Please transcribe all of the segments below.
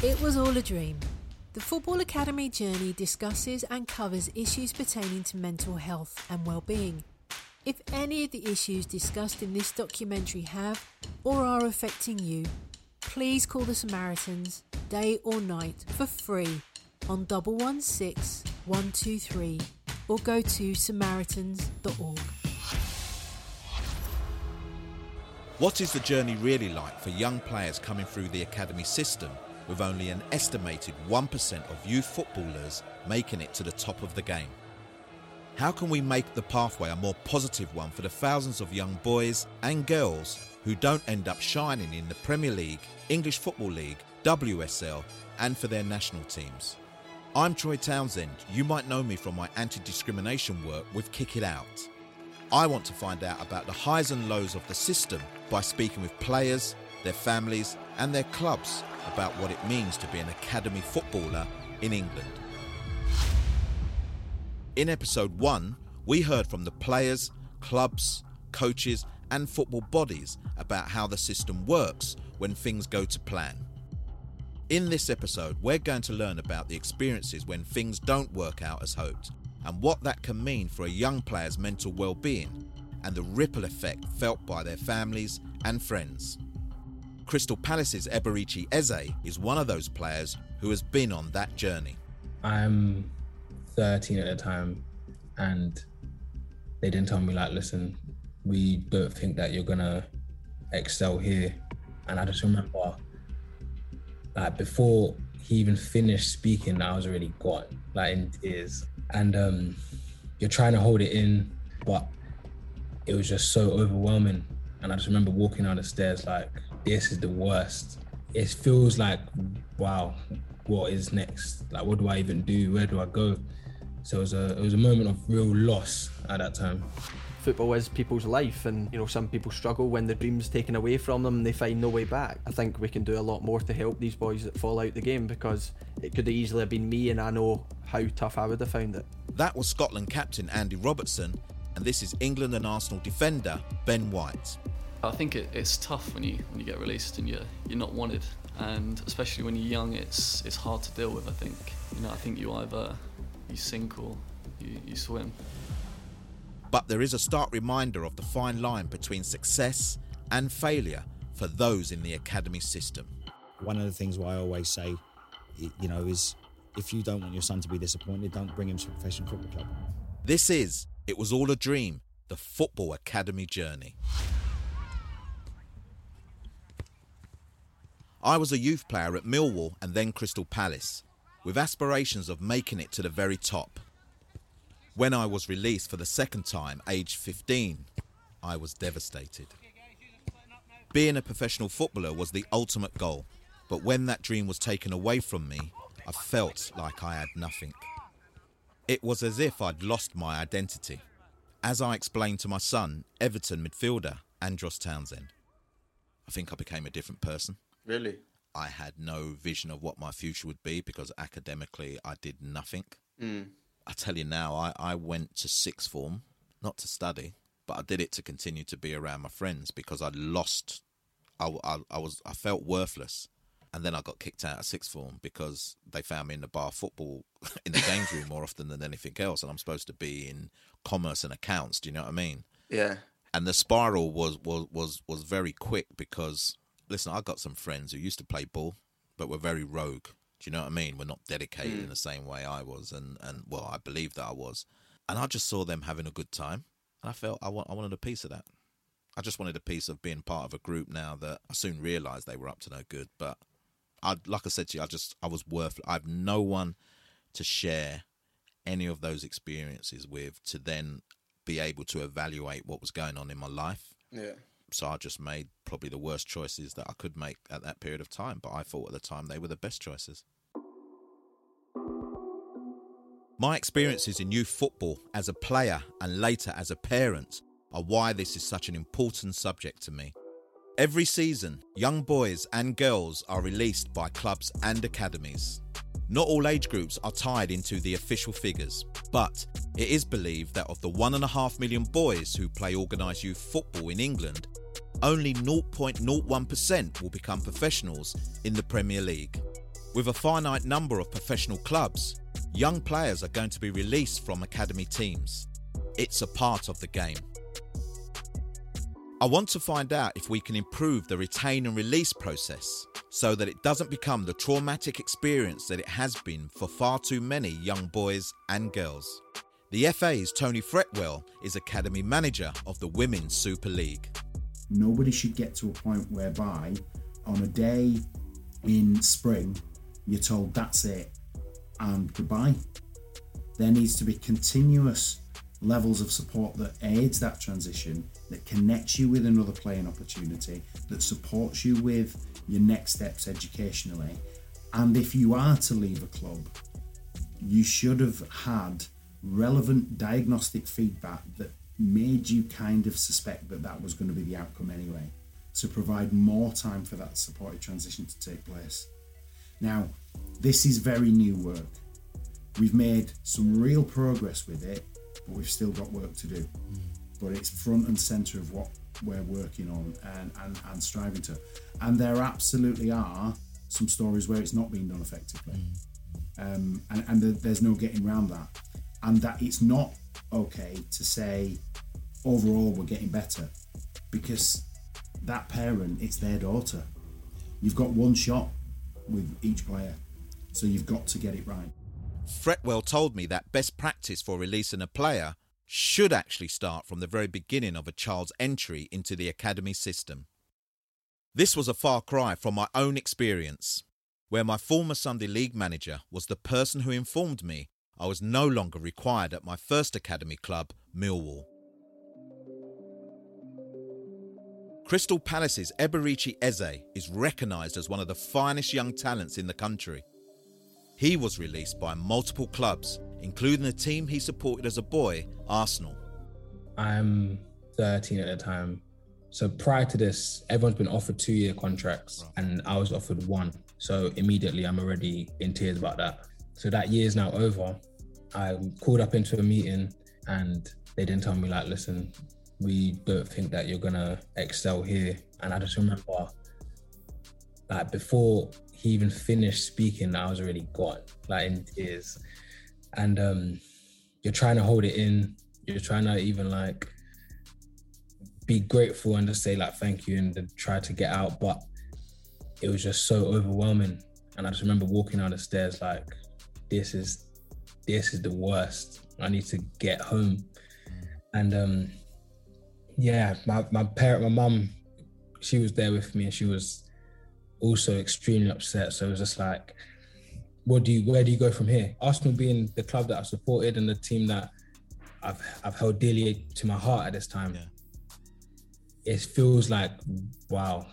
It was all a dream. The Football Academy journey discusses and covers issues pertaining to mental health and well-being. If any of the issues discussed in this documentary have or are affecting you, please call the Samaritans day or night for free on 116 123 or go to samaritans.org. What is the journey really like for young players coming through the academy system with only an estimated 1% of youth footballers making it to the top of the game? How can we make the pathway a more positive one for the thousands of young boys and girls who don't end up shining in the Premier League, English Football League, WSL, and for their national teams? I'm Troy Townsend. You might know me from my anti discrimination work with Kick It Out. I want to find out about the highs and lows of the system by speaking with players, their families, and their clubs about what it means to be an academy footballer in England. In episode 1, we heard from the players, clubs, coaches, and football bodies about how the system works when things go to plan. In this episode, we're going to learn about the experiences when things don't work out as hoped and what that can mean for a young player's mental well-being and the ripple effect felt by their families and friends. Crystal Palace's Eberechi Eze is one of those players who has been on that journey. I'm 13 at the time, and they didn't tell me like, listen, we don't think that you're gonna excel here. And I just remember, like before he even finished speaking, I was already gone, like in tears. And um, you're trying to hold it in, but it was just so overwhelming. And I just remember walking down the stairs like, this is the worst. It feels like, wow, what is next? Like, what do I even do? Where do I go? So it was a it was a moment of real loss at that time. Football is people's life, and you know some people struggle when the dream's taken away from them and they find no way back. I think we can do a lot more to help these boys that fall out the game because it could have easily have been me, and I know how tough I would have found it. That was Scotland captain Andy Robertson, and this is England and Arsenal defender Ben White. I think it, it's tough when you when you get released and you're you're not wanted, and especially when you're young, it's it's hard to deal with. I think you know I think you either you sink or you, you swim. But there is a stark reminder of the fine line between success and failure for those in the academy system. One of the things why I always say, you know, is if you don't want your son to be disappointed, don't bring him to a professional football club. This is It Was All a Dream, the Football Academy journey. I was a youth player at Millwall and then Crystal Palace, with aspirations of making it to the very top. When I was released for the second time, aged 15, I was devastated. Being a professional footballer was the ultimate goal, but when that dream was taken away from me, I felt like I had nothing. It was as if I'd lost my identity. As I explained to my son, Everton midfielder Andros Townsend, I think I became a different person. Really? I had no vision of what my future would be because academically I did nothing. Mm. I tell you now, I, I went to sixth form, not to study, but I did it to continue to be around my friends because I'd lost, I, I, I was, I felt worthless. And then I got kicked out of sixth form because they found me in the bar football in the games room more often than anything else. And I'm supposed to be in commerce and accounts. Do you know what I mean? Yeah. And the spiral was was was was very quick because listen, I got some friends who used to play ball, but were very rogue. Do you know what I mean? We're not dedicated Mm. in the same way I was, and and well, I believe that I was, and I just saw them having a good time, and I felt I want I wanted a piece of that. I just wanted a piece of being part of a group. Now that I soon realised they were up to no good, but I like I said to you, I just I was worth. I have no one to share any of those experiences with to then be able to evaluate what was going on in my life Yeah. So I just made probably the worst choices that I could make at that period of time. But I thought at the time they were the best choices. My experiences in youth football as a player and later as a parent are why this is such an important subject to me. Every season, young boys and girls are released by clubs and academies. Not all age groups are tied into the official figures, but it is believed that of the 1.5 million boys who play organised youth football in England, only 0.01% will become professionals in the Premier League. With a finite number of professional clubs, young players are going to be released from academy teams. It's a part of the game. I want to find out if we can improve the retain and release process so that it doesn't become the traumatic experience that it has been for far too many young boys and girls. The FA's Tony Fretwell is Academy Manager of the Women's Super League. Nobody should get to a point whereby on a day in spring you're told that's it and goodbye. There needs to be continuous levels of support that aids that transition, that connects you with another playing opportunity, that supports you with your next steps educationally. And if you are to leave a club, you should have had relevant diagnostic feedback that made you kind of suspect that that was going to be the outcome anyway, to provide more time for that supported transition to take place. Now, this is very new work. We've made some real progress with it, but we've still got work to do. But it's front and centre of what we're working on and, and, and striving to. And there absolutely are some stories where it's not being done effectively. Um, and, and there's no getting around that. And that it's not okay to say overall we're getting better because that parent, it's their daughter. You've got one shot with each player, so you've got to get it right. Fretwell told me that best practice for releasing a player should actually start from the very beginning of a child's entry into the academy system. This was a far cry from my own experience, where my former Sunday League manager was the person who informed me I was no longer required at my first academy club, Millwall. Crystal Palace's Eberechi Eze is recognised as one of the finest young talents in the country. He was released by multiple clubs, including the team he supported as a boy, Arsenal. I'm 13 at the time. So prior to this, everyone's been offered two year contracts and I was offered one. So immediately I'm already in tears about that. So that year is now over. I called up into a meeting and they didn't tell me like, listen, we don't think that you're gonna excel here. And I just remember like before he even finished speaking, I was already gone, like in tears. And um you're trying to hold it in, you're trying to even like be grateful and just say like thank you and then try to get out. But it was just so overwhelming. And I just remember walking down the stairs like this is this is the worst. I need to get home. And um yeah, my, my parent, my mum, she was there with me and she was also extremely upset. So it was just like, what do you where do you go from here? Arsenal being the club that I've supported and the team that I've I've held dearly to my heart at this time. Yeah. It feels like, wow,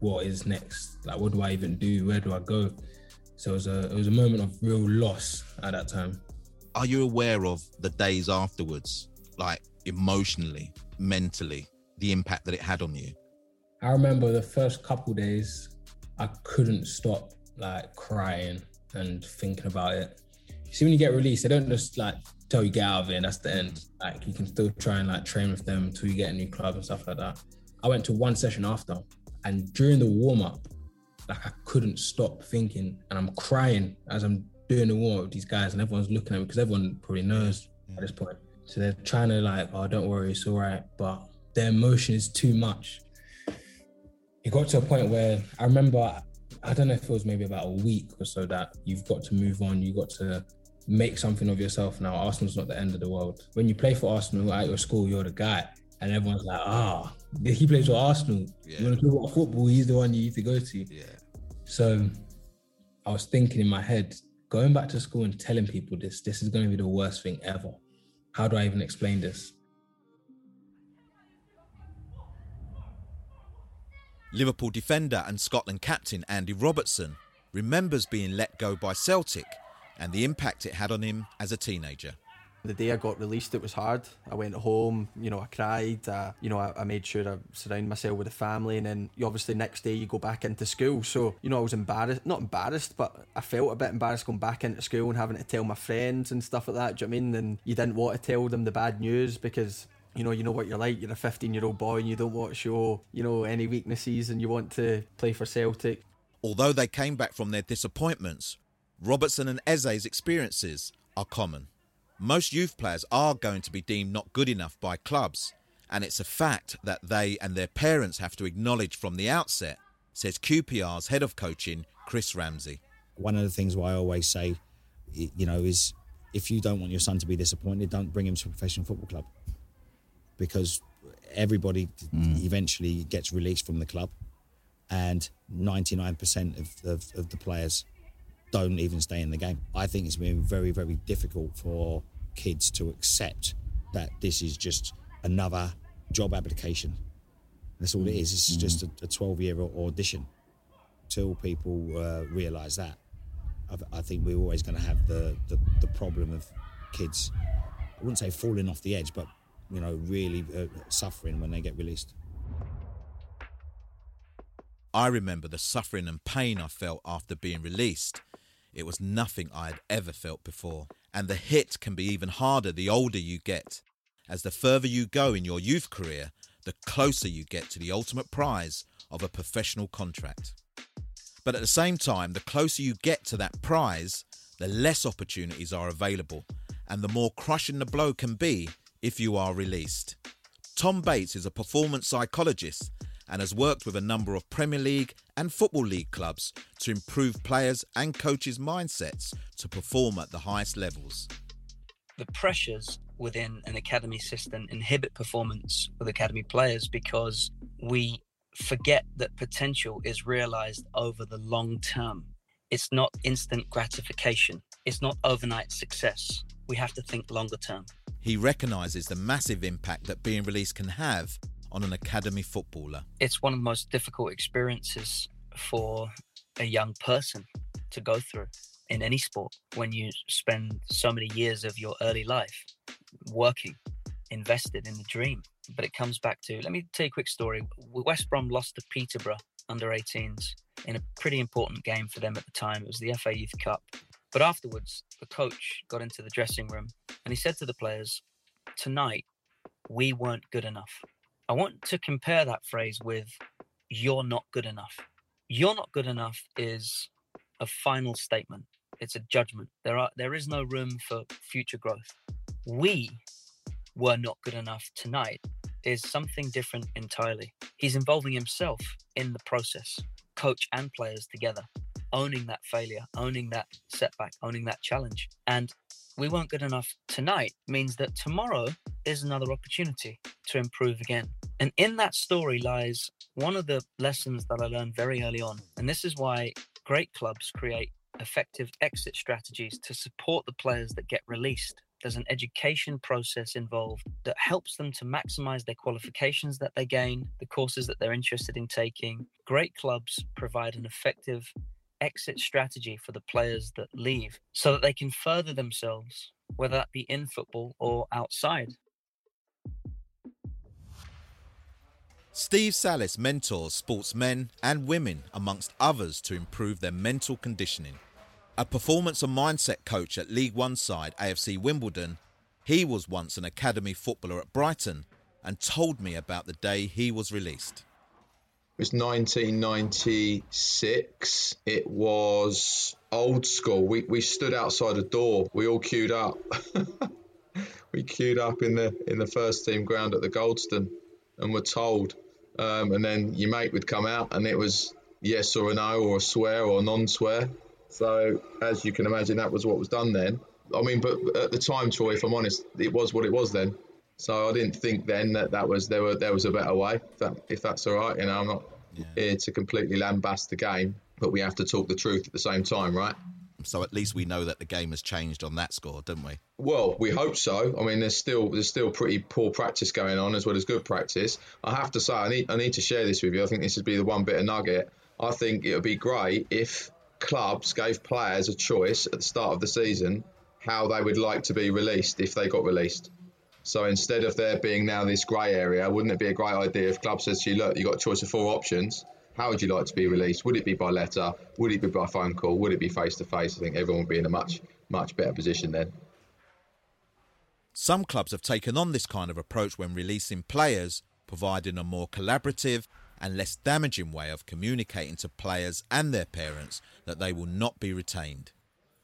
what is next? Like what do I even do? Where do I go? So it was a it was a moment of real loss at that time. Are you aware of the days afterwards, like emotionally, mentally, the impact that it had on you? I remember the first couple days, I couldn't stop like crying and thinking about it. You see, when you get released, they don't just like tell you get out of it and that's the end. Like you can still try and like train with them until you get a new club and stuff like that. I went to one session after, and during the warm up, like I couldn't stop thinking, and I'm crying as I'm doing the warm up with these guys, and everyone's looking at me because everyone probably knows at this point. So they're trying to like, oh, don't worry, it's all right, but their emotion is too much. It got to a point where I remember, I don't know if it was maybe about a week or so that you've got to move on, you got to make something of yourself now. Arsenal's not the end of the world. When you play for Arsenal at your school, you're the guy. And everyone's like, ah, he plays for Arsenal. Yeah. You want to talk about football, he's the one you need to go to. Yeah. So I was thinking in my head, going back to school and telling people this, this is going to be the worst thing ever. How do I even explain this? Liverpool defender and Scotland captain Andy Robertson remembers being let go by Celtic and the impact it had on him as a teenager. The day I got released, it was hard. I went home, you know, I cried. Uh, you know, I, I made sure I surrounded myself with a family, and then you obviously next day you go back into school. So you know, I was embarrassed, not embarrassed, but I felt a bit embarrassed going back into school and having to tell my friends and stuff like that. Do you know I mean? And you didn't want to tell them the bad news because you know, you know what you're like. You're a 15 year old boy and you don't want to show, you know, any weaknesses and you want to play for Celtic. Although they came back from their disappointments, Robertson and Eze's experiences are common. Most youth players are going to be deemed not good enough by clubs, and it's a fact that they and their parents have to acknowledge from the outset, says QPR's head of coaching, Chris Ramsey. One of the things I always say, you know, is if you don't want your son to be disappointed, don't bring him to a professional football club. Because everybody mm. eventually gets released from the club, and 99% of, of, of the players don't even stay in the game. I think it's been very, very difficult for kids to accept that this is just another job application. That's all it is. It's mm-hmm. just a 12 year audition. Till people uh, realise that, I, I, think we're always going to have the, the, the, problem of kids, I wouldn't say falling off the edge, but you know, really uh, suffering when they get released. I remember the suffering and pain I felt after being released. It was nothing I had ever felt before. And the hit can be even harder the older you get. As the further you go in your youth career, the closer you get to the ultimate prize of a professional contract. But at the same time, the closer you get to that prize, the less opportunities are available, and the more crushing the blow can be if you are released. Tom Bates is a performance psychologist and has worked with a number of Premier League and Football League clubs to improve players and coaches' mindsets to perform at the highest levels. The pressures within an academy system inhibit performance with academy players because we forget that potential is realized over the long term. It's not instant gratification, it's not overnight success. We have to think longer term. He recognises the massive impact that being released can have on an academy footballer? It's one of the most difficult experiences for a young person to go through in any sport when you spend so many years of your early life working, invested in the dream. But it comes back to let me tell you a quick story. West Brom lost to Peterborough under 18s in a pretty important game for them at the time. It was the FA Youth Cup. But afterwards, the coach got into the dressing room and he said to the players, Tonight, we weren't good enough. I want to compare that phrase with you're not good enough. You're not good enough is a final statement. It's a judgment. There are there is no room for future growth. We were not good enough tonight is something different entirely. He's involving himself in the process, coach and players together, owning that failure, owning that setback, owning that challenge. And we weren't good enough tonight means that tomorrow is another opportunity to improve again. And in that story lies one of the lessons that I learned very early on. And this is why great clubs create effective exit strategies to support the players that get released. There's an education process involved that helps them to maximize their qualifications that they gain, the courses that they're interested in taking. Great clubs provide an effective exit strategy for the players that leave so that they can further themselves, whether that be in football or outside. Steve Sallis mentors sportsmen and women, amongst others, to improve their mental conditioning. A performance and mindset coach at League One side AFC Wimbledon, he was once an academy footballer at Brighton and told me about the day he was released. It was 1996. It was old school. We, we stood outside a door. We all queued up. we queued up in the in the first team ground at the Goldstone and were told. Um, and then your mate would come out and it was yes or a no or a swear or non-swear. So as you can imagine, that was what was done then. I mean, but at the time, Troy, if I'm honest, it was what it was then. So I didn't think then that that was there were there was a better way. If, that, if that's all right, you know, I'm not yeah. here to completely lambast the game, but we have to talk the truth at the same time, right? So at least we know that the game has changed on that score, don't we? Well, we hope so. I mean, there's still there's still pretty poor practice going on as well as good practice. I have to say, I need I need to share this with you. I think this would be the one bit of nugget. I think it would be great if clubs gave players a choice at the start of the season how they would like to be released if they got released. So instead of there being now this grey area, wouldn't it be a great idea if club says to you, look, you've got a choice of four options. How would you like to be released? Would it be by letter? Would it be by phone call? Would it be face to face? I think everyone would be in a much, much better position then. Some clubs have taken on this kind of approach when releasing players, providing a more collaborative and less damaging way of communicating to players and their parents that they will not be retained.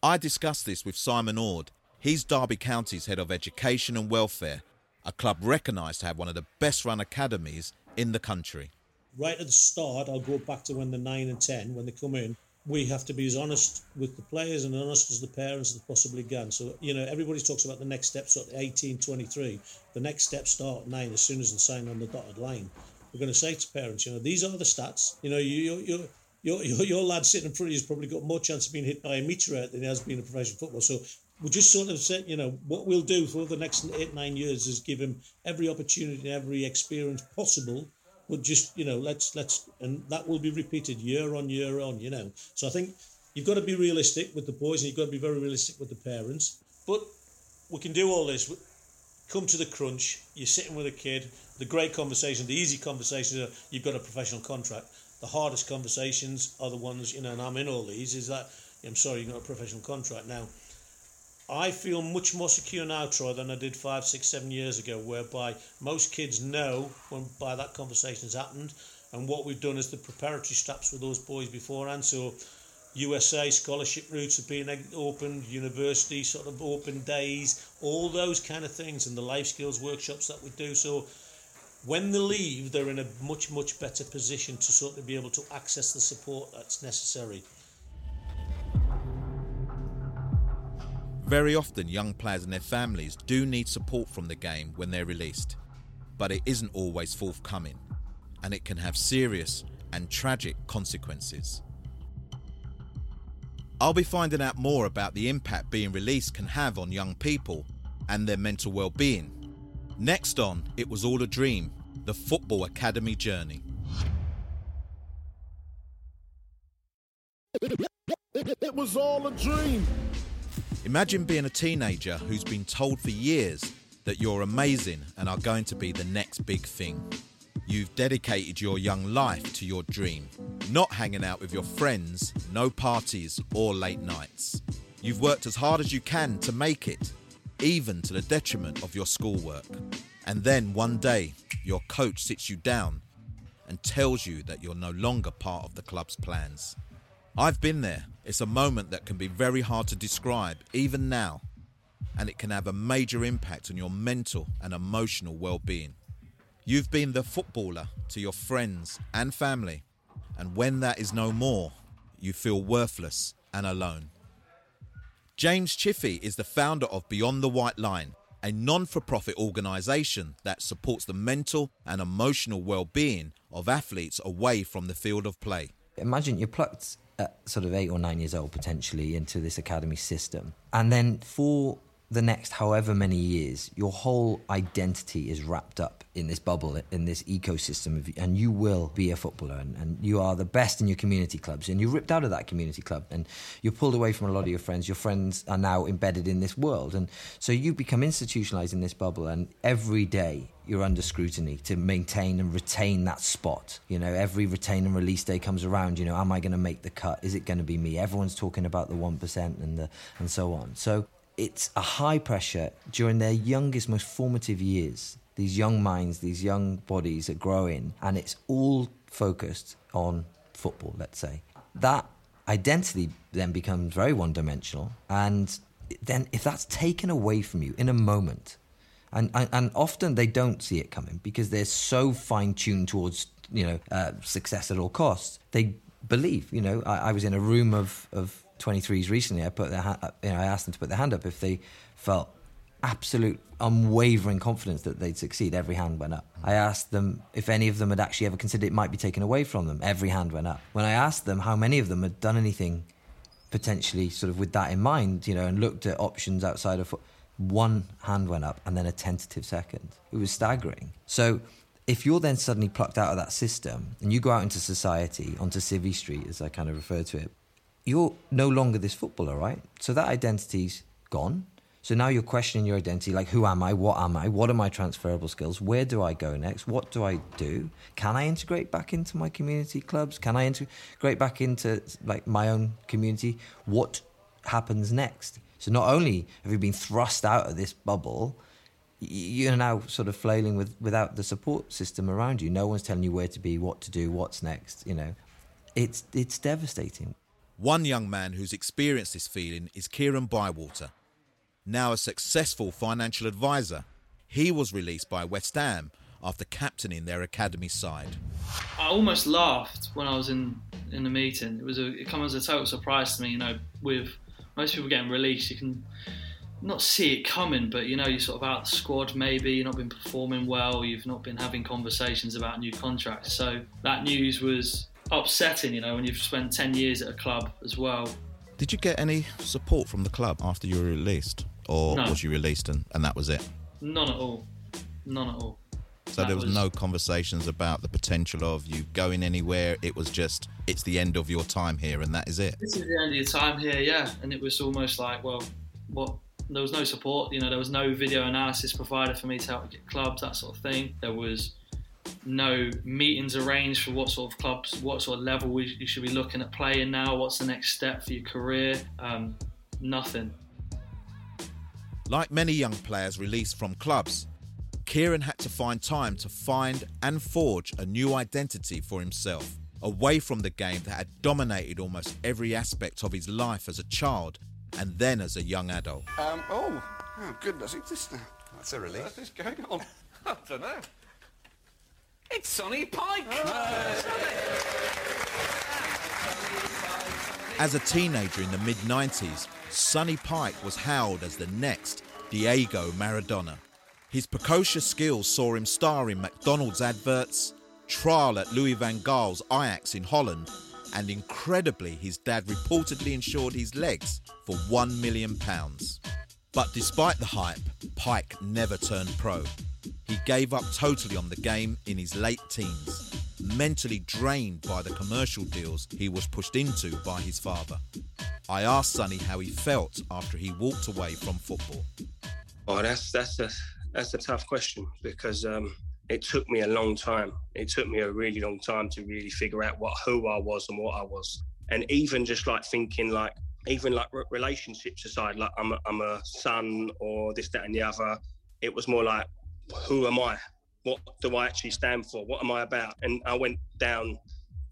I discussed this with Simon Ord. He's Derby County's head of education and welfare, a club recognised to have one of the best run academies in the country. Right at the start, I'll go back to when they're 9 and 10, when they come in. We have to be as honest with the players and honest as the parents as possibly can. So, you know, everybody talks about the next steps at 18, 23. The next steps start 9 as soon as they sign on the dotted line. We're going to say to parents, you know, these are the stats. You know, you, you your, your, your lad sitting in front of you has probably got more chance of being hit by a meteorite than he has been in professional football. So we just sort of said, you know, what we'll do for the next eight, nine years is give him every opportunity and every experience possible. But just, you know, let's, let's, and that will be repeated year on year on, you know. So I think you've got to be realistic with the boys and you've got to be very realistic with the parents. But we can do all this. Come to the crunch, you're sitting with a kid, the great conversation, the easy conversations are you've got a professional contract. The hardest conversations are the ones, you know, and I'm in all these, is that I'm sorry, you've got a professional contract. Now, I feel much more secure now, Troy, than I did five, six, seven years ago, whereby most kids know when by that conversation's happened. And what we've done is the preparatory steps with those boys beforehand. So USA scholarship routes have been opened, university sort of open days, all those kind of things, and the life skills workshops that we do. So when they leave, they're in a much, much better position to sort of be able to access the support that's necessary. Very often, young players and their families do need support from the game when they're released, but it isn't always forthcoming, and it can have serious and tragic consequences. I'll be finding out more about the impact being released can have on young people and their mental well-being. Next on, it was all a dream, the Football Academy journey. It was all a dream. Imagine being a teenager who's been told for years that you're amazing and are going to be the next big thing. You've dedicated your young life to your dream, not hanging out with your friends, no parties or late nights. You've worked as hard as you can to make it, even to the detriment of your schoolwork. And then one day, your coach sits you down and tells you that you're no longer part of the club's plans. I've been there. It's a moment that can be very hard to describe, even now, and it can have a major impact on your mental and emotional well being. You've been the footballer to your friends and family, and when that is no more, you feel worthless and alone. James Chiffey is the founder of Beyond the White Line, a non for profit organisation that supports the mental and emotional well being of athletes away from the field of play. Imagine you're plucked at sort of eight or nine years old potentially into this academy system. And then for the next however many years, your whole identity is wrapped up in this bubble, in this ecosystem, of, and you will be a footballer, and, and, you are the best in your community clubs, and you're ripped out of that community club, and you're pulled away from a lot of your friends. Your friends are now embedded in this world, and so you become institutionalized in this bubble, and every day you're under scrutiny to maintain and retain that spot. You know, every retain and release day comes around. You know, am I going to make the cut? Is it going to be me? Everyone's talking about the one percent and the and so on. So it's a high pressure during their youngest, most formative years. These young minds, these young bodies are growing, and it's all focused on football, let's say. That identity then becomes very one dimensional. And then, if that's taken away from you in a moment, and, and, and often they don't see it coming because they're so fine tuned towards you know uh, success at all costs. They believe, you know, I, I was in a room of, of 23s recently, I put their ha- uh, you know I asked them to put their hand up if they felt absolute unwavering confidence that they'd succeed. Every hand went up. I asked them if any of them had actually ever considered it might be taken away from them. Every hand went up. When I asked them how many of them had done anything potentially sort of with that in mind, you know, and looked at options outside of one hand went up and then a tentative second. It was staggering. So if you're then suddenly plucked out of that system and you go out into society, onto Civvy Street, as I kind of refer to it, you're no longer this footballer, right? So that identity's gone. So now you're questioning your identity like, who am I? What am I? What are my transferable skills? Where do I go next? What do I do? Can I integrate back into my community clubs? Can I integrate back into like my own community? What happens next? So not only have you been thrust out of this bubble, you're now sort of flailing with without the support system around you. No one's telling you where to be, what to do, what's next. You know, it's it's devastating. One young man who's experienced this feeling is Kieran Bywater. Now a successful financial advisor, he was released by West Ham after captaining their academy side. I almost laughed when I was in in the meeting. It was a, it came as a total surprise to me. You know, with most people getting released, you can not see it coming, but you know, you're sort of out of the squad maybe, you've not been performing well, you've not been having conversations about new contracts. So that news was upsetting, you know, when you've spent 10 years at a club as well. Did you get any support from the club after you were released? Or No. was you released and, and that was it? None at all. None at all. So That there was, was- no conversations about the potential of you going anywhere. It was just, it's the end of your time here and that is it. This is the end of your time here, yeah. And it was almost like, well, what? There was no support. You know, there was no video analysis provider for me to help me get clubs, that sort of thing. There was no meetings arranged for what sort of clubs, what sort of level we, you should be looking at playing now. What's the next step for your career? Um, nothing. Like many young players released from clubs, Kieran had to find time to find and forge a new identity for himself, away from the game that had dominated almost every aspect of his life as a child and then as a young adult. Um, oh, oh, goodness, it's this. That's a relief. What is going on? I don't know. It's Sonny Pike. Ah. As a teenager in the mid 90s, Sonny Pike was hailed as the next Diego Maradona. His precocious skills saw him star in McDonald's adverts, trial at Louis van Gaal's Ajax in Holland, and incredibly, his dad reportedly insured his legs for £1 million. But despite the hype, Pike never turned pro. He gave up totally on the game in his late teens, mentally drained by the commercial deals he was pushed into by his father. I asked Sonny how he felt after he walked away from football. Oh, that's that's a that's a tough question because um, it took me a long time. It took me a really long time to really figure out what who I was and what I was, and even just like thinking like even like re- relationships aside, like I'm a, I'm a son or this that and the other. It was more like who am I? What do I actually stand for? What am I about? And I went down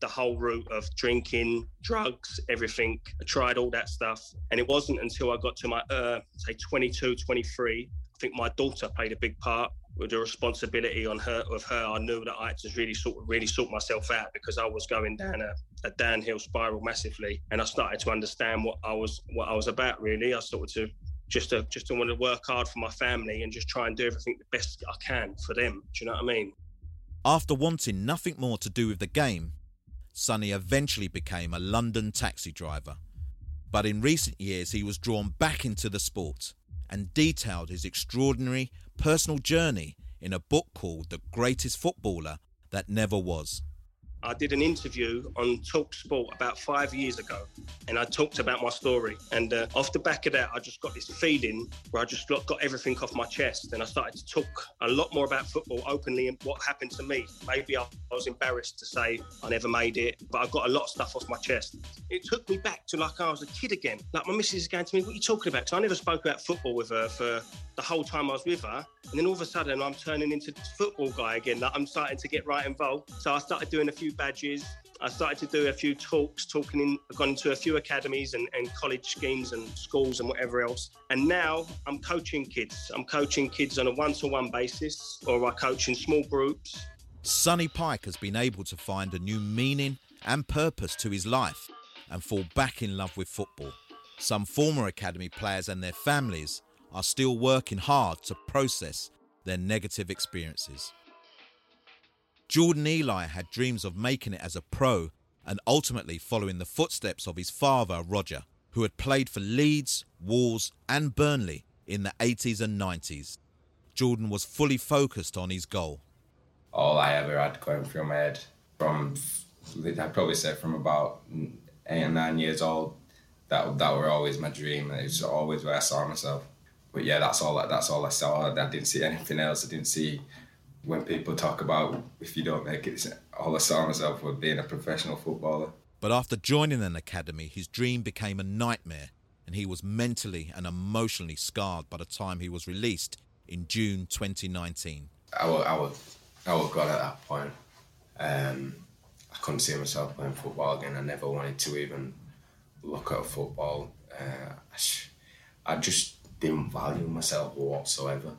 the whole route of drinking, drugs, everything. I tried all that stuff. And it wasn't until I got to my, uh, say, 22, 23, I think my daughter played a big part with the responsibility on her of her. I knew that I had to really sort of really sort myself out because I was going down a, a downhill spiral massively. And I started to understand what I was what I was about really. I started to just to just to want to work hard for my family and just try and do everything the best I can for them. Do you know what I mean? After wanting nothing more to do with the game, Sonny eventually became a London taxi driver. But in recent years, he was drawn back into the sport and detailed his extraordinary personal journey in a book called The Greatest Footballer That Never Was. I did an interview on Talk Sport about five years ago, and I talked about my story. And uh, off the back of that, I just got this feeling where I just got, everything off my chest, and I started to talk a lot more about football openly and what happened to me. Maybe I, was embarrassed to say I never made it, but I got a lot of stuff off my chest. It took me back to like I was a kid again. Like my missus is going to me, "What are you talking about?" Because I never spoke about football with her for the whole time I was with her, and then all of a sudden I'm turning into football guy again. Like I'm starting to get right involved. So I started doing a few badges. I started to do a few talks, talking in, I've gone into a few academies and, and college schemes and schools and whatever else. And now I'm coaching kids. I'm coaching kids on a one-to-one basis, or I coach in small groups. Sonny Pike has been able to find a new meaning and purpose to his life and fall back in love with football. Some former academy players and their families are still working hard to process their negative experiences. Jordan Eli had dreams of making it as a pro and ultimately following the footsteps of his father, Roger, who had played for Leeds, Wolves, and Burnley in the 80s and 90s. Jordan was fully focused on his goal. all I ever had going through my head from I'd probably say from about eight and nine years old. That that were always my dream. It was always where I saw myself. But yeah, that's all. That's all I saw. I didn't see anything else. I didn't see when people talk about if you don't make it. All I saw myself was being a professional footballer. But after joining an academy, his dream became a nightmare, and he was mentally and emotionally scarred by the time he was released in June 2019. I was, I was, I was gone at that point. Um, I couldn't see myself playing football again. I never wanted to even look at football. Uh, I just didn't value myself whatsoever.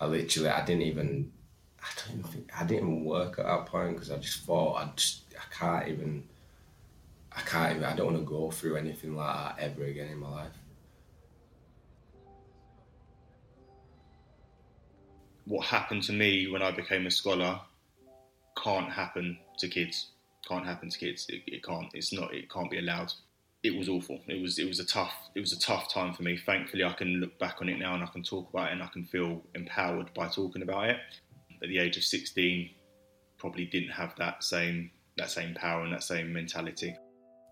I literally, I didn't even, I don't even think, I didn't even work at that point because I just thought I just, I can't even, I can't even, I don't want to go through anything like that ever again in my life. What happened to me when I became a scholar can't happen to kids. Can't happen to kids. It, it can't. It's not. It can't be allowed it was awful. It was it was a tough it was a tough time for me. Thankfully, I can look back on it now and I can talk about it and I can feel empowered by talking about it. At the age of 16, probably didn't have that same that same power and that same mentality.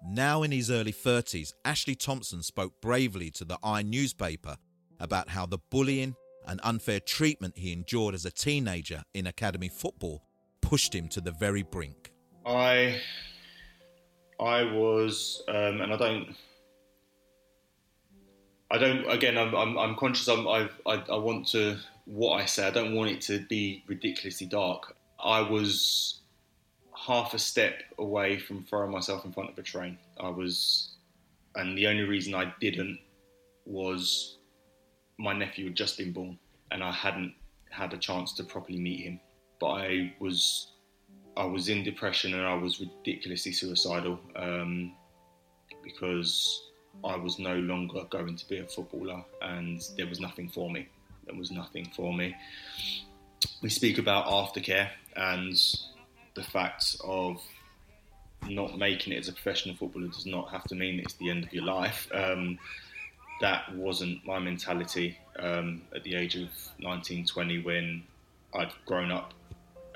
Now in his early 30s, Ashley Thompson spoke bravely to the I newspaper about how the bullying and unfair treatment he endured as a teenager in academy football pushed him to the very brink. I I was, um, and I don't, I don't. Again, I'm, I'm, I'm conscious. I'm, i I, I want to what I say. I don't want it to be ridiculously dark. I was half a step away from throwing myself in front of a train. I was, and the only reason I didn't was my nephew had just been born, and I hadn't had a chance to properly meet him. But I was I was in depression and I was ridiculously suicidal um, because I was no longer going to be a footballer and there was nothing for me. There was nothing for me. We speak about aftercare and the fact of not making it as a professional footballer does not have to mean it's the end of your life. Um, that wasn't my mentality um, at the age of 19, 20 when I'd grown up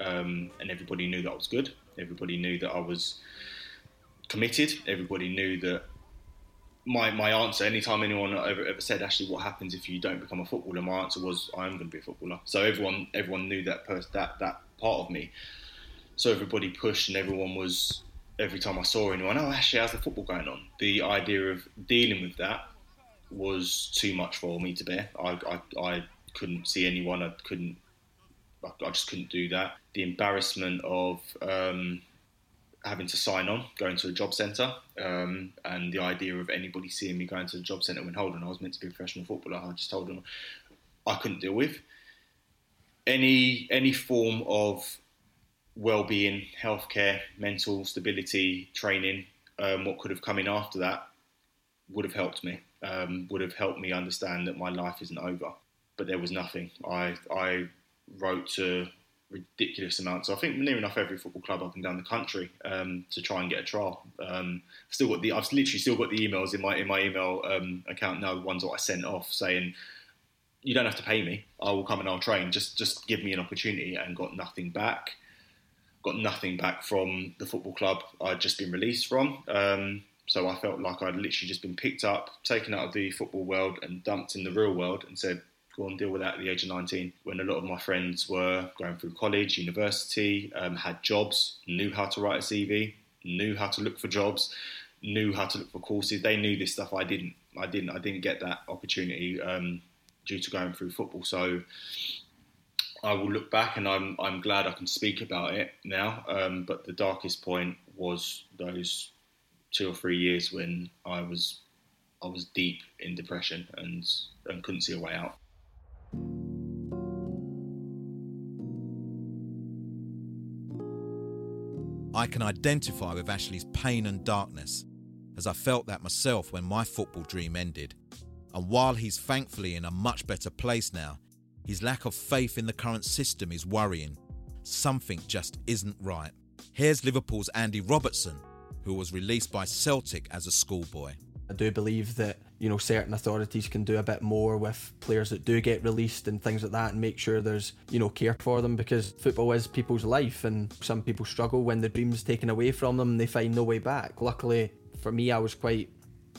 um, and everybody knew that I was good. Everybody knew that I was committed. Everybody knew that my my answer anytime anyone ever, ever said actually what happens if you don't become a footballer? My answer was I am going to be a footballer. So everyone everyone knew that person that that part of me. So everybody pushed and everyone was every time I saw anyone oh actually how's the football going on? The idea of dealing with that was too much for me to bear. I, I, I couldn't see anyone. I couldn't I, I just couldn't do that. The embarrassment of um, having to sign on, going to a job centre, um, and the idea of anybody seeing me going to the job centre when Holden, I was meant to be a professional footballer. I just told them I couldn't deal with any any form of well-being, healthcare, mental stability, training. Um, what could have come in after that would have helped me. Um, would have helped me understand that my life isn't over. But there was nothing. I I wrote to ridiculous amounts. I think near enough every football club up and down the country um, to try and get a trial. Um, still got the I've literally still got the emails in my in my email um, account now. The ones that I sent off saying you don't have to pay me. I will come and I'll train. Just just give me an opportunity. And got nothing back. Got nothing back from the football club I'd just been released from. Um, so I felt like I'd literally just been picked up, taken out of the football world, and dumped in the real world, and said, go and deal with that at the age of 19 when a lot of my friends were going through college, university, um, had jobs, knew how to write a CV, knew how to look for jobs, knew how to look for courses. They knew this stuff. I didn't. I didn't. I didn't get that opportunity um, due to going through football. So I will look back, and I'm I'm glad I can speak about it now. Um, but the darkest point was those two or three years when I was I was deep in depression and and couldn't see a way out. I can identify with Ashley's pain and darkness, as I felt that myself when my football dream ended. And while he's thankfully in a much better place now, his lack of faith in the current system is worrying. Something just isn't right. Here's Liverpool's Andy Robertson, who was released by Celtic as a schoolboy. I do believe that you know certain authorities can do a bit more with players that do get released and things like that, and make sure there's you know care for them because football is people's life, and some people struggle when the dream's taken away from them and they find no way back. Luckily for me, I was quite,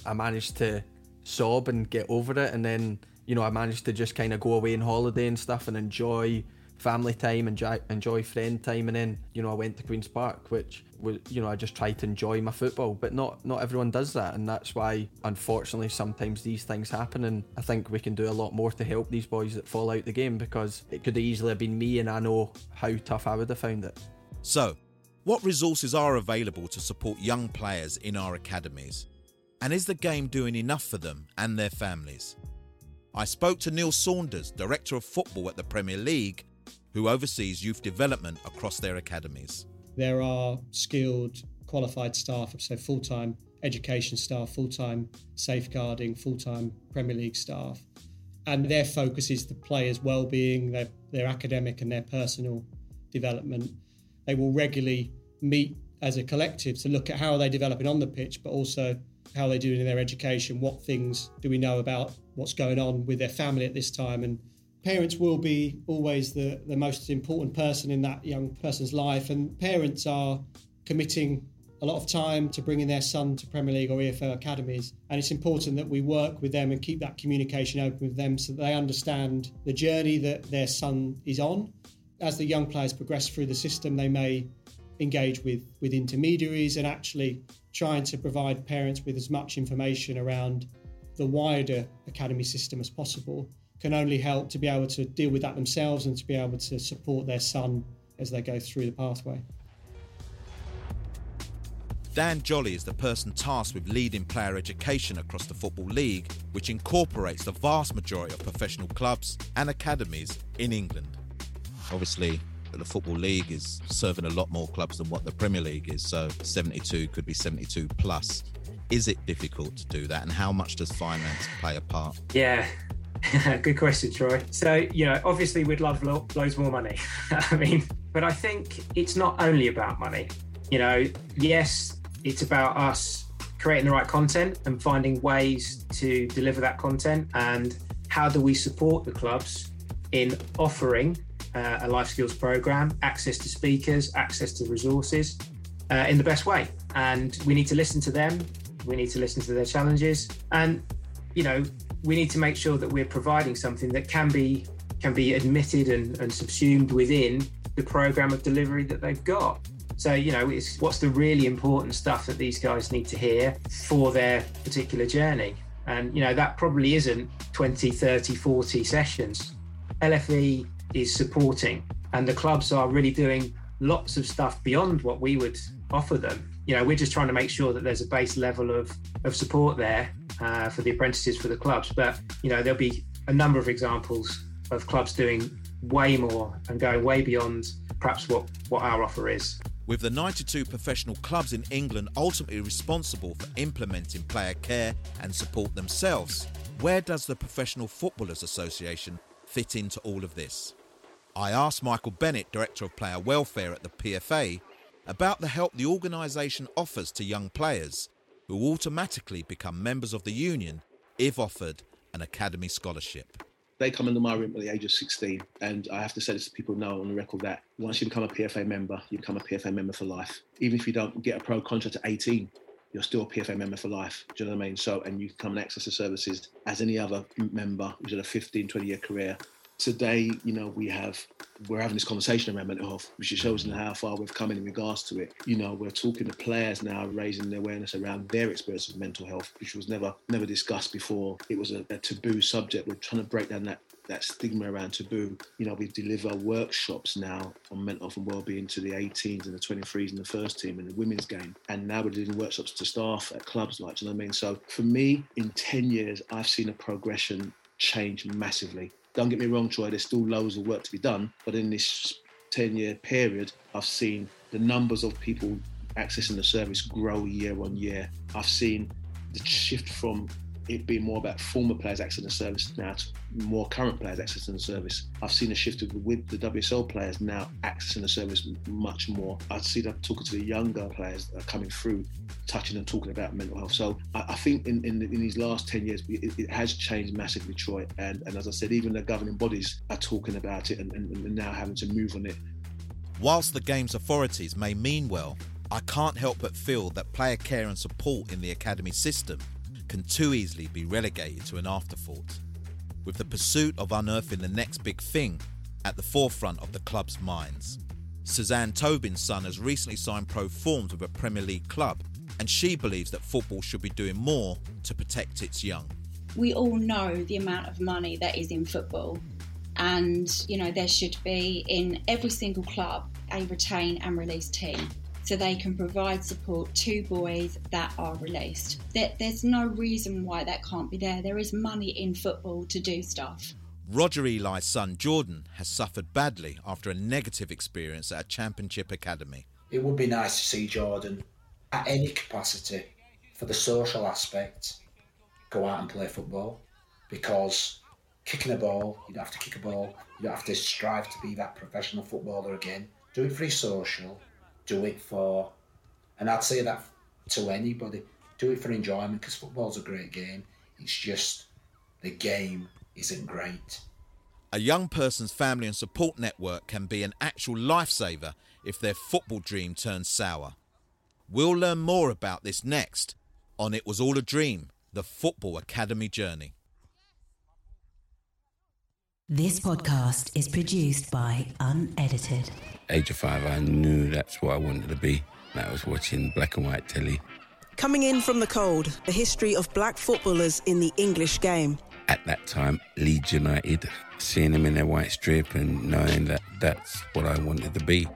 I managed to sob and get over it, and then you know I managed to just kind of go away on holiday and stuff and enjoy family time, enjoy, enjoy friend time, and then you know I went to Queens Park, which was you know I just tried to enjoy my football, but not not everyone does that, and that's why unfortunately sometimes these things happen, and I think we can do a lot more to help these boys that fall out the game because it could easily have been me, and I know how tough I would have found it. So, what resources are available to support young players in our academies? And is the game doing enough for them and their families? I spoke to Neil Saunders, Director of Football at the Premier League, who oversees youth development across their academies. There are skilled, qualified staff, so full time education staff, full time safeguarding, full time Premier League staff. And their focus is the players' well being, their, their academic and their personal development. They will regularly meet as a collective to look at how are they developing on the pitch, but also how are they doing in their education, what things do we know about what's going on with their family at this time. And parents will be always the, the most important person in that young person's life. And parents are committing a lot of time to bringing their son to Premier League or EFL academies. And it's important that we work with them and keep that communication open with them so that they understand the journey that their son is on. As the young players progress through the system, they may engage with, with intermediaries and actually trying to provide parents with as much information around the wider academy system as possible can only help to be able to deal with that themselves and to be able to support their son as they go through the pathway. Dan Jolly is the person tasked with leading player education across the Football League, which incorporates the vast majority of professional clubs and academies in England. Obviously, the Football League is serving a lot more clubs than what the Premier League is, so 72 could be 72 plus. Is it difficult to do that, and how much does finance play a part? Yeah, good question, Troy. So, you know, obviously we'd love lo- loads more money. I mean, but I think it's not only about money. You know, yes, it's about us creating the right content and finding ways to deliver that content and how do we support the clubs in offering uh, a life skills program, access to speakers, access to resources uh, in the best way. And we need to listen to them. We need to listen to their challenges, and you know, we need to make sure that we're providing something that can be can be admitted and, and subsumed within the program of delivery that they've got. So, you know, it's what's the really important stuff that these guys need to hear for their particular journey. And, you know, that probably isn't 20, 30, 40 sessions. LFE is supporting, and the clubs are really doing lots of stuff beyond what we would offer them. You know, we're just trying to make sure that there's a base level of, of support there uh, for the apprentices for the clubs. But, you know, there'll be a number of examples of clubs doing way more and going way beyond perhaps what, what our offer is. With the 92 professional clubs in England ultimately responsible for implementing player care and support themselves, where does the Professional Footballers Association fit into all of this? I asked Michael Bennett, Director of Player Welfare at the PFA, about the help the organisation offers to young players who automatically become members of the union if offered an academy scholarship. They come into my room at the age of 16, and I have to say this to people now on the record that once you become a PFA member, you become a PFA member for life. Even if you don't get a pro contract at 18, you're still a PFA member for life. Do you know what I mean? So, and you can come and access the services as any other member who's had a 15, 20 year career today, you know, we have we're having this conversation around mental health, which shows how far we've come in regards to it. You know, we're talking to players now, raising awareness around their experience of mental health, which was never never discussed before. It was a, a taboo subject. We're trying to break down that that stigma around taboo. You know, we deliver workshops now on mental health and well-being to the 18s and the 23s and the first team and the women's game. And now we're doing workshops to staff at clubs, like, you know what I mean? So for me, in 10 years, I've seen a progression change massively. Don't get me wrong, Troy, there's still loads of work to be done. But in this 10 year period, I've seen the numbers of people accessing the service grow year on year. I've seen the shift from it being more about former players accessing the service now to more current players accessing the service. I've seen a shift with the WSL players now accessing the service much more. I see that talking to the younger players that are coming through, touching and talking about mental health. So I, I think in, in, in, these last 10 years, it, it, has changed massively, Troy. And, and as I said, even the governing bodies are talking about it and, and, and now having to move on it. Whilst the game's authorities may mean well, I can't help but feel that player care and support in the academy system can too easily be relegated to an afterthought. With the pursuit of unearthing the next big thing, at the forefront of the club's minds. Suzanne Tobin's son has recently signed pro forms with a Premier League club, and she believes that football should be doing more to protect its young. We all know the amount of money that is in football, and you know there should be in every single club a retain and release team so they can provide support to boys that are released. There, there's no reason why that can't be there. There is money in football to do stuff. Roger Eli's son Jordan has suffered badly after a negative experience at a championship academy. It would be nice to see Jordan at any capacity for the social aspect go out and play football because kicking a ball, you don't have to kick a ball, you don't have to strive to be that professional footballer again. Do it for your social, do it for, and I'd say that to anybody, do it for enjoyment because football's a great game. It's just the game isn't great. A young person's family and support network can be an actual lifesaver if their football dream turns sour. We'll learn more about this next on It Was All a Dream, the Football Academy Journey. This podcast is produced by Unedited. Age of five, I knew that's what I wanted to be. I was watching black and white telly. Coming in from the cold, the history of black footballers in the English game. At that time, Leeds United, seeing them in their white strip and knowing that that's what I wanted to be.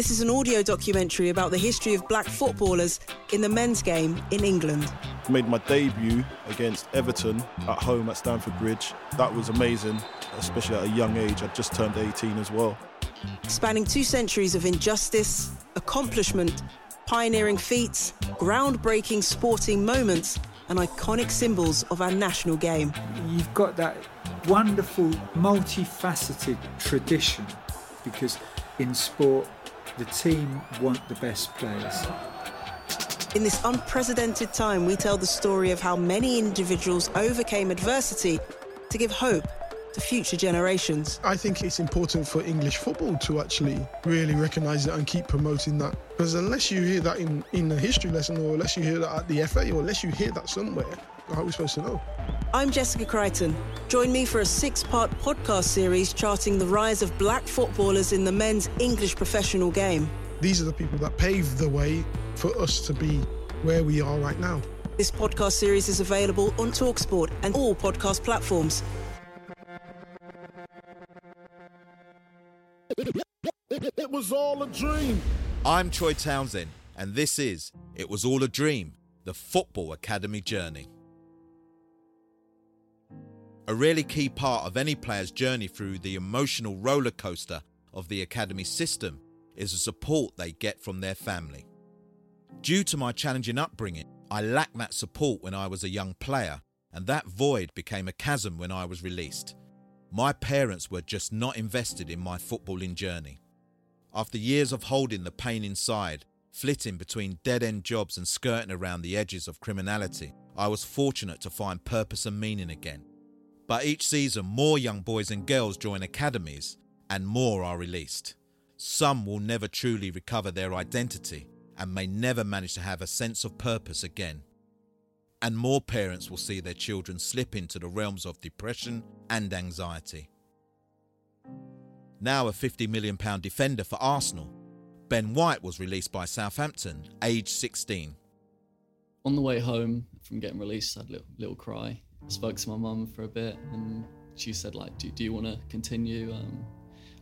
This is an audio documentary about the history of black footballers in the men's game in England. I Made my debut against Everton at home at Stamford Bridge. That was amazing, especially at a young age. I'd just turned 18 as well. Spanning two centuries of injustice, accomplishment, pioneering feats, groundbreaking sporting moments, and iconic symbols of our national game. You've got that wonderful, multifaceted tradition because in sport, the team want the best players. In this unprecedented time, we tell the story of how many individuals overcame adversity to give hope to future generations. I think it's important for English football to actually really recognise that and keep promoting that. Because unless you hear that in, in a history lesson or unless you hear that at the FA or unless you hear that somewhere, how are we supposed to know? I'm Jessica Creighton. Join me for a six part podcast series charting the rise of black footballers in the men's English professional game. These are the people that paved the way for us to be where we are right now. This podcast series is available on Talksport and all podcast platforms. It was all a dream. I'm Troy Townsend, and this is It Was All a Dream, the Football Academy Journey. A really key part of any player's journey through the emotional roller coaster of the academy system is the support they get from their family. Due to my challenging upbringing, I lacked that support when I was a young player, and that void became a chasm when I was released. My parents were just not invested in my footballing journey. After years of holding the pain inside, flitting between dead end jobs and skirting around the edges of criminality, I was fortunate to find purpose and meaning again. But each season, more young boys and girls join academies, and more are released. Some will never truly recover their identity and may never manage to have a sense of purpose again. And more parents will see their children slip into the realms of depression and anxiety. Now a £50 million defender for Arsenal, Ben White was released by Southampton, aged 16. On the way home from getting released, I had a little, little cry. I spoke to my mum for a bit, and she said, "Like, do, do you want to continue?" Um,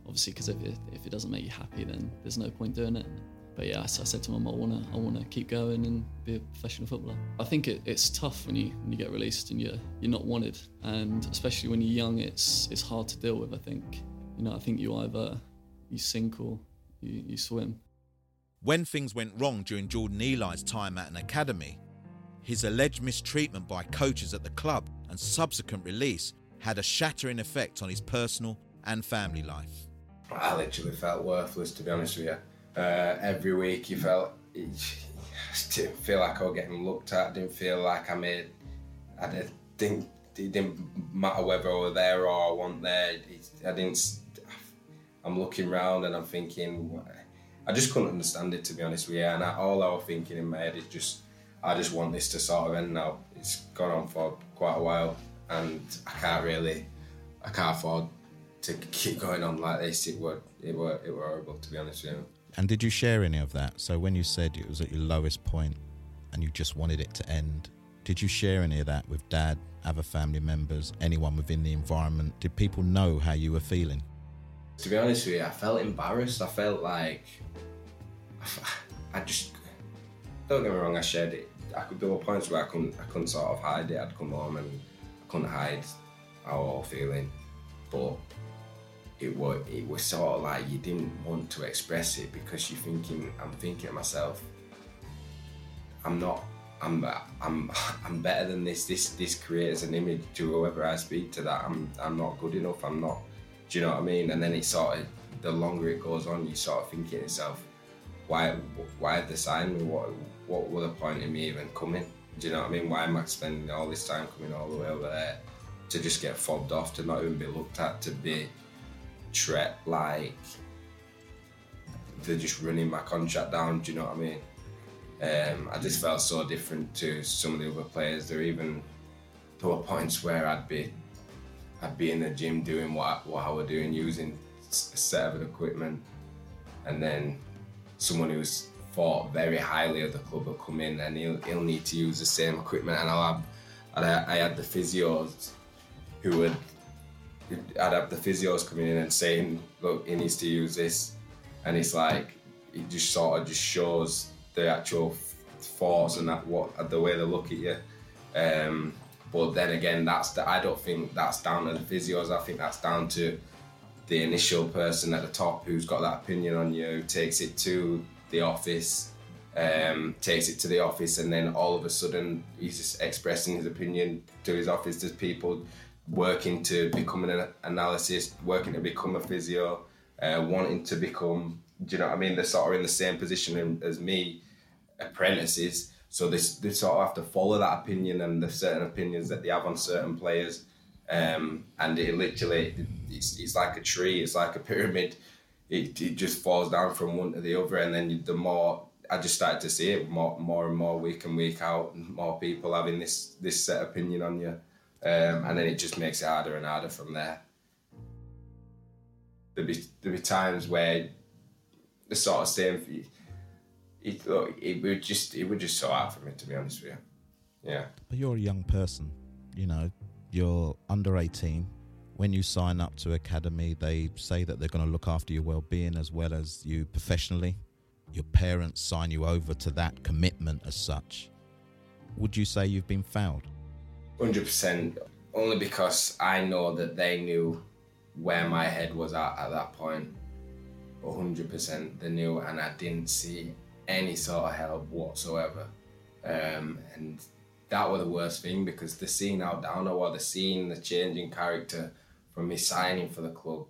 obviously, because if if it doesn't make you happy, then there's no point doing it. But yeah, so I said to mum, "I want to I want to keep going and be a professional footballer." I think it, it's tough when you when you get released and you're you're not wanted, and especially when you're young, it's it's hard to deal with. I think you know, I think you either you sink or you, you swim. When things went wrong during Jordan Eli's time at an academy, his alleged mistreatment by coaches at the club and subsequent release had a shattering effect on his personal and family life. I literally felt worthless, to be honest with you. Uh, every week, you felt I didn't feel like I was getting looked at. Didn't feel like I made. I didn't it didn't matter whether I was there or I wasn't there. It, I didn't. I'm looking around and I'm thinking. I just couldn't understand it, to be honest with you. And I, all I was thinking in my head is just I just want this to sort of end now. It's gone on for quite a while, and I can't really, I can't afford to keep going on like this, it were it were it were horrible to be honest with you. And did you share any of that? So when you said it was at your lowest point and you just wanted it to end, did you share any of that with dad, other family members, anyone within the environment? Did people know how you were feeling? To be honest with you, I felt embarrassed. I felt like I just don't get me wrong. I shared it. I could. There were points where I couldn't. I couldn't sort of hide it. I'd come home and I couldn't hide how I was feeling. But it was. It was sort of like you didn't want to express it because you're thinking. I'm thinking to myself. I'm not. I'm. I'm. I'm better than this. This. This creates an image to whoever I speak to that I'm. I'm not good enough. I'm not. Do you know what I mean? And then it sort of. The longer it goes on, you sort of think to yourself why why the sign me? What what were the point in me even coming? Do you know what I mean? Why am I spending all this time coming all the way over there to just get fobbed off, to not even be looked at, to be treated like they're just running my contract down? Do you know what I mean? Um, I just felt so different to some of the other players. There even there were points where I'd be I'd be in the gym doing what what I was doing, using a set of equipment, and then someone who's thought very highly of the club will come in and he'll, he'll need to use the same equipment. And I'll have I, I had the physios who would I'd have the physios coming in and saying look he needs to use this. And it's like it just sort of just shows the actual thoughts and that what the way they look at you. Um, but then again that's the, I don't think that's down to the physios. I think that's down to the initial person at the top who's got that opinion on you takes it to the office, um, takes it to the office, and then all of a sudden he's just expressing his opinion to his office. There's people working to become an analyst, working to become a physio, uh, wanting to become. Do you know what I mean? They're sort of in the same position as me, apprentices. So they, they sort of have to follow that opinion and the certain opinions that they have on certain players. Um, and it literally it's, it's like a tree it's like a pyramid it, it just falls down from one to the other and then the more I just started to see it more, more and more week and week out more people having this this set opinion on you. Um, and then it just makes it harder and harder from there. There'd be there'd be times where the sort of same it, look, it would just it would just so hard for me to be honest with you. Yeah. But you're a young person you know you're under 18 when you sign up to academy they say that they're going to look after your well-being as well as you professionally. Your parents sign you over to that commitment as such. Would you say you've been fouled? 100% only because i know that they knew where my head was at at that point. 100% they knew and i didn't see any sort of help whatsoever. Um, and that was the worst thing because the seeing how down I was, the seeing the changing character me signing for the club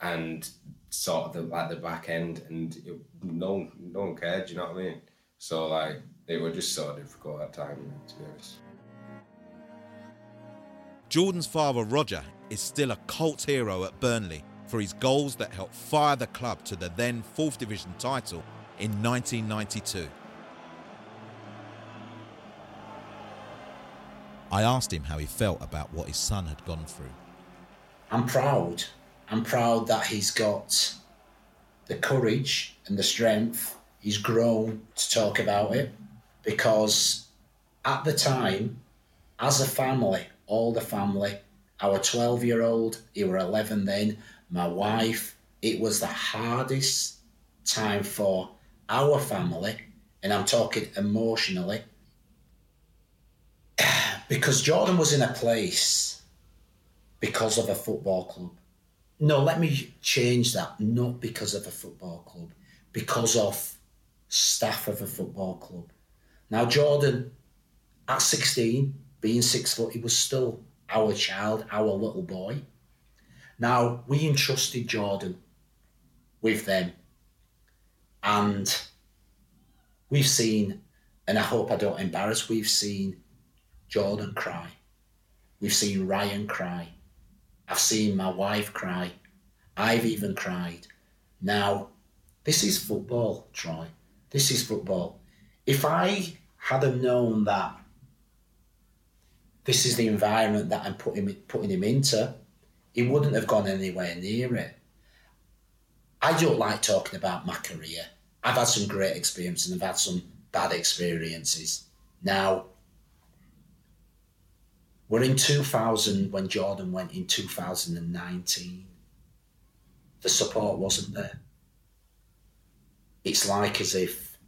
and sort of the like the back end and it, no no one cared, you know what I mean? So like it was just so difficult at time to be honest. Jordan's father Roger is still a cult hero at Burnley for his goals that helped fire the club to the then 4th division title in 1992. I asked him how he felt about what his son had gone through. I'm proud. I'm proud that he's got the courage and the strength. He's grown to talk about it because at the time, as a family, all the family, our 12 year old, he were 11 then, my wife, it was the hardest time for our family, and I'm talking emotionally, because Jordan was in a place because of a football club. No, let me change that. Not because of a football club, because of staff of a football club. Now, Jordan, at 16, being six foot, he was still our child, our little boy. Now, we entrusted Jordan with them. And we've seen, and I hope I don't embarrass, we've seen Jordan cry. We've seen Ryan cry. I've seen my wife cry. I've even cried. Now, this is football, Troy. This is football. If I had have known that this is the environment that I'm putting putting him into, he wouldn't have gone anywhere near it. I don't like talking about my career. I've had some great experiences and I've had some bad experiences. Now, we're in 2000 when Jordan went in 2019. The support wasn't there. It's like as if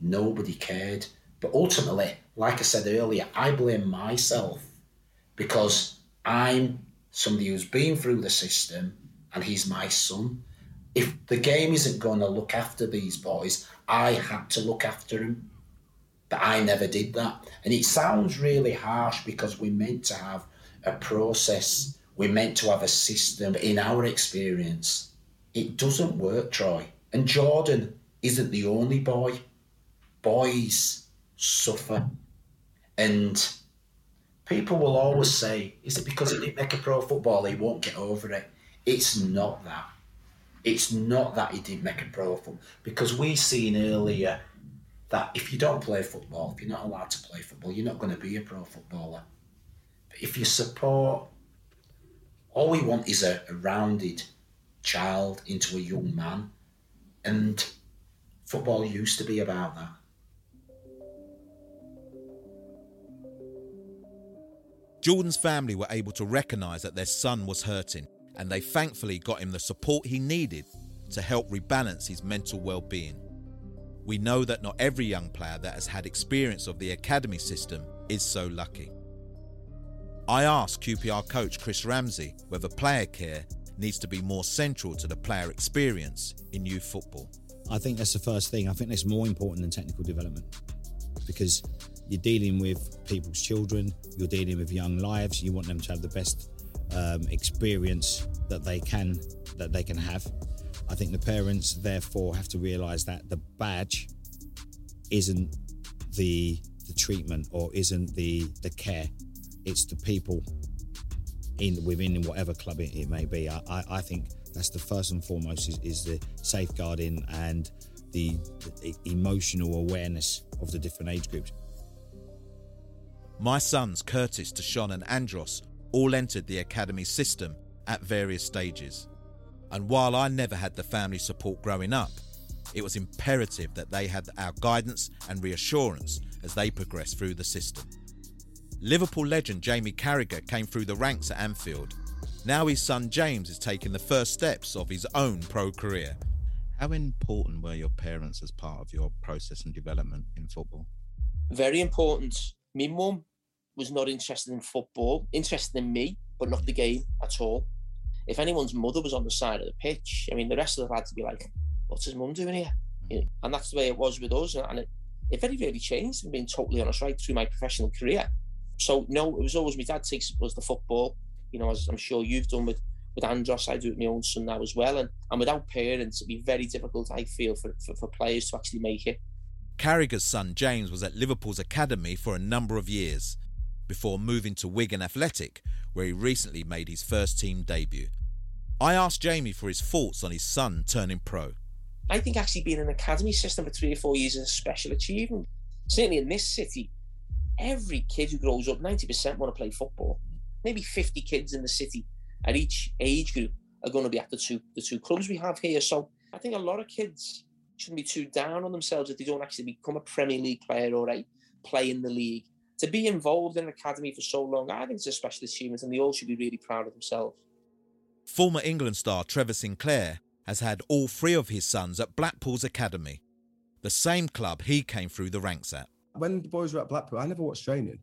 nobody cared. But ultimately, like I said earlier, I blame myself because I'm somebody who's been through the system and he's my son. If the game isn't going to look after these boys, I had to look after them. But I never did that. And it sounds really harsh because we're meant to have a process, we're meant to have a system. But In our experience, it doesn't work, Troy. And Jordan isn't the only boy. Boys suffer. And people will always say, is it because he didn't make a pro footballer he won't get over it? It's not that. It's not that he didn't make a pro football. Because we seen earlier that if you don't play football, if you're not allowed to play football, you're not going to be a pro footballer. But if you support, all we want is a, a rounded child into a young man. And football used to be about that. Jordan's family were able to recognise that their son was hurting, and they thankfully got him the support he needed to help rebalance his mental well-being. We know that not every young player that has had experience of the academy system is so lucky. I asked QPR coach Chris Ramsey whether player care needs to be more central to the player experience in youth football. I think that's the first thing. I think that's more important than technical development because you're dealing with people's children, you're dealing with young lives. You want them to have the best um, experience that they can that they can have. I think the parents therefore have to realise that the badge isn't the the treatment or isn't the the care. It's the people in within whatever club it, it may be. I, I, I think that's the first and foremost is, is the safeguarding and the, the emotional awareness of the different age groups. My sons, Curtis, Tashawn, and Andros, all entered the academy system at various stages. And while I never had the family support growing up, it was imperative that they had our guidance and reassurance as they progressed through the system. Liverpool legend Jamie Carragher came through the ranks at Anfield. Now his son James is taking the first steps of his own pro career. How important were your parents as part of your process and development in football? Very important. My mum was not interested in football, interested in me, but not the game at all. If anyone's mother was on the side of the pitch, I mean, the rest of them had to be like, what's his mum doing here? Mm. And that's the way it was with us. And it, it very rarely changed, being totally honest, right through my professional career. So, no, it was always my dad takes was the football, you know, as I'm sure you've done with, with Andros, I do it with my own son now as well. And, and without parents, it'd be very difficult, I feel, for, for, for players to actually make it. Carragher's son James was at Liverpool's academy for a number of years before moving to Wigan Athletic, where he recently made his first team debut. I asked Jamie for his thoughts on his son turning pro. I think actually being in an academy system for three or four years is a special achievement. Certainly in this city, every kid who grows up, 90% want to play football. Maybe 50 kids in the city at each age group are going to be at the two the two clubs we have here. So I think a lot of kids shouldn't be too down on themselves if they don't actually become a Premier League player or a play in the league. To be involved in an academy for so long, I think it's a special achievement, and they all should be really proud of themselves. Former England star Trevor Sinclair has had all three of his sons at Blackpool's academy, the same club he came through the ranks at. When the boys were at Blackpool, I never watched training.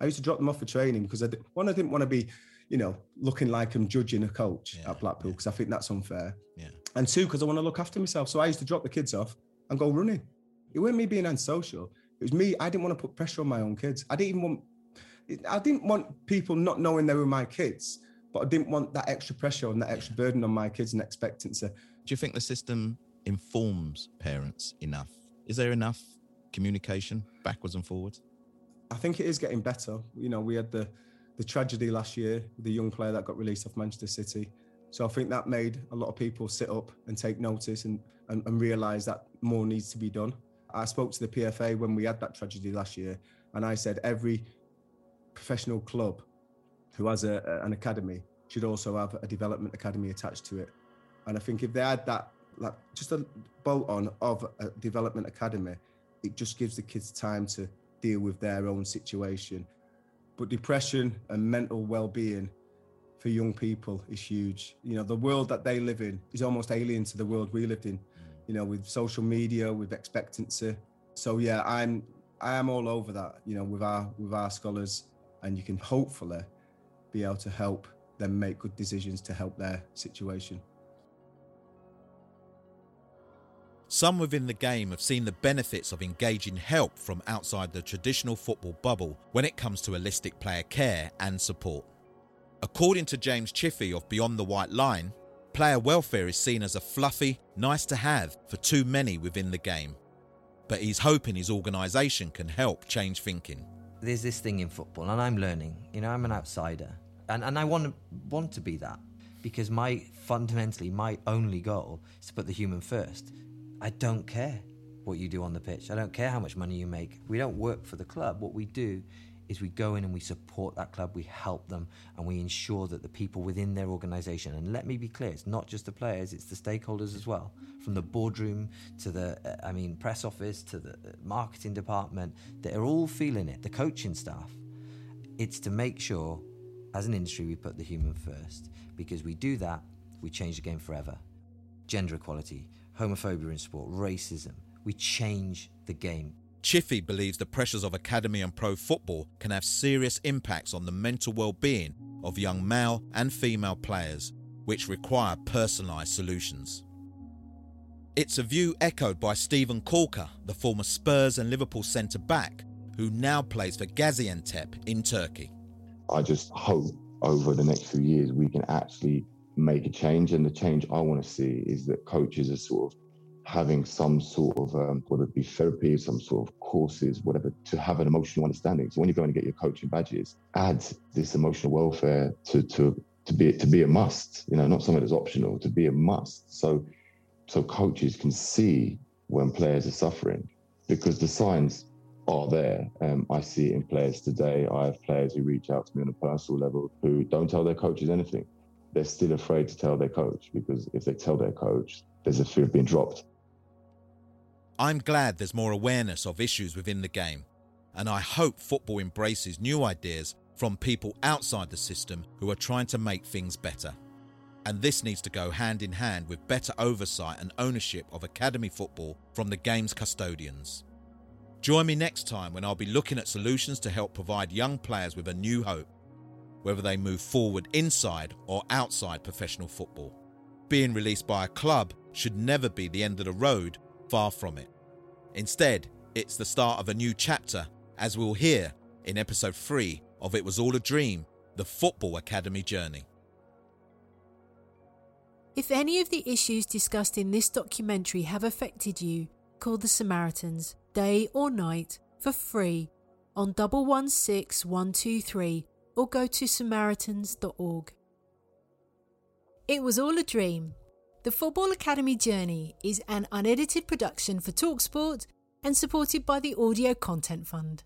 I used to drop them off for training because I did, one, I didn't want to be, you know, looking like I'm judging a coach yeah, at Blackpool because yeah. I think that's unfair. Yeah. And two, because I want to look after myself. So I used to drop the kids off and go running. It wasn't me being unsocial. It was me. I didn't want to put pressure on my own kids. I didn't even want. I didn't want people not knowing they were my kids, but I didn't want that extra pressure and that extra burden on my kids and expectancy. Do you think the system informs parents enough? Is there enough communication backwards and forwards? I think it is getting better. You know, we had the the tragedy last year with the young player that got released off Manchester City. So I think that made a lot of people sit up and take notice and, and, and realise that more needs to be done. I spoke to the PFA when we had that tragedy last year, and I said every professional club who has a, an academy should also have a development academy attached to it. And I think if they had that, like just a bolt on of a development academy, it just gives the kids time to deal with their own situation. But depression and mental well-being for young people is huge. You know, the world that they live in is almost alien to the world we lived in. You know, with social media, with expectancy. So yeah, I'm I am all over that. You know, with our with our scholars, and you can hopefully be able to help them make good decisions to help their situation. Some within the game have seen the benefits of engaging help from outside the traditional football bubble when it comes to holistic player care and support. According to James Chiffey of Beyond the White Line, player welfare is seen as a fluffy, nice to have for too many within the game. But he's hoping his organisation can help change thinking. There's this thing in football, and I'm learning. You know, I'm an outsider, and and I want to want to be that because my fundamentally my only goal is to put the human first. I don't care what you do on the pitch. I don't care how much money you make. We don't work for the club. What we do is we go in and we support that club, we help them, and we ensure that the people within their organisation, and let me be clear, it's not just the players, it's the stakeholders as well, from the boardroom to the, uh, I mean, press office to the uh, marketing department, they're all feeling it, the coaching staff. It's to make sure, as an industry, we put the human first, because we do that, we change the game forever. Gender equality, homophobia in sport, racism, we change the game. Chiffey believes the pressures of academy and pro football can have serious impacts on the mental well-being of young male and female players, which require personalised solutions. It's a view echoed by Steven Caulker, the former Spurs and Liverpool centre back, who now plays for Gaziantep in Turkey. I just hope over the next few years we can actually make a change, and the change I want to see is that coaches are sort of having some sort of um, whether it be therapy, some sort of courses, whatever, to have an emotional understanding. So when you go and get your coaching badges, add this emotional welfare to to to be to be a must. You know, not something that's optional, to be a must. So so coaches can see when players are suffering because the signs are there. Um, I see it in players today. I have players who reach out to me on a personal level who don't tell their coaches anything. They're still afraid to tell their coach because if they tell their coach, there's a fear of being dropped. I'm glad there's more awareness of issues within the game, and I hope football embraces new ideas from people outside the system who are trying to make things better. And this needs to go hand in hand with better oversight and ownership of academy football from the game's custodians. Join me next time when I'll be looking at solutions to help provide young players with a new hope, whether they move forward inside or outside professional football. Being released by a club should never be the end of the road Far from it. Instead, it's the start of a new chapter, as we'll hear in episode 3 of It Was All a Dream The Football Academy Journey. If any of the issues discussed in this documentary have affected you, call the Samaritans, day or night, for free on 116123 or go to samaritans.org. It was all a dream the Football Academy Journey is an unedited production for Talksport and supported by the Audio Content Fund.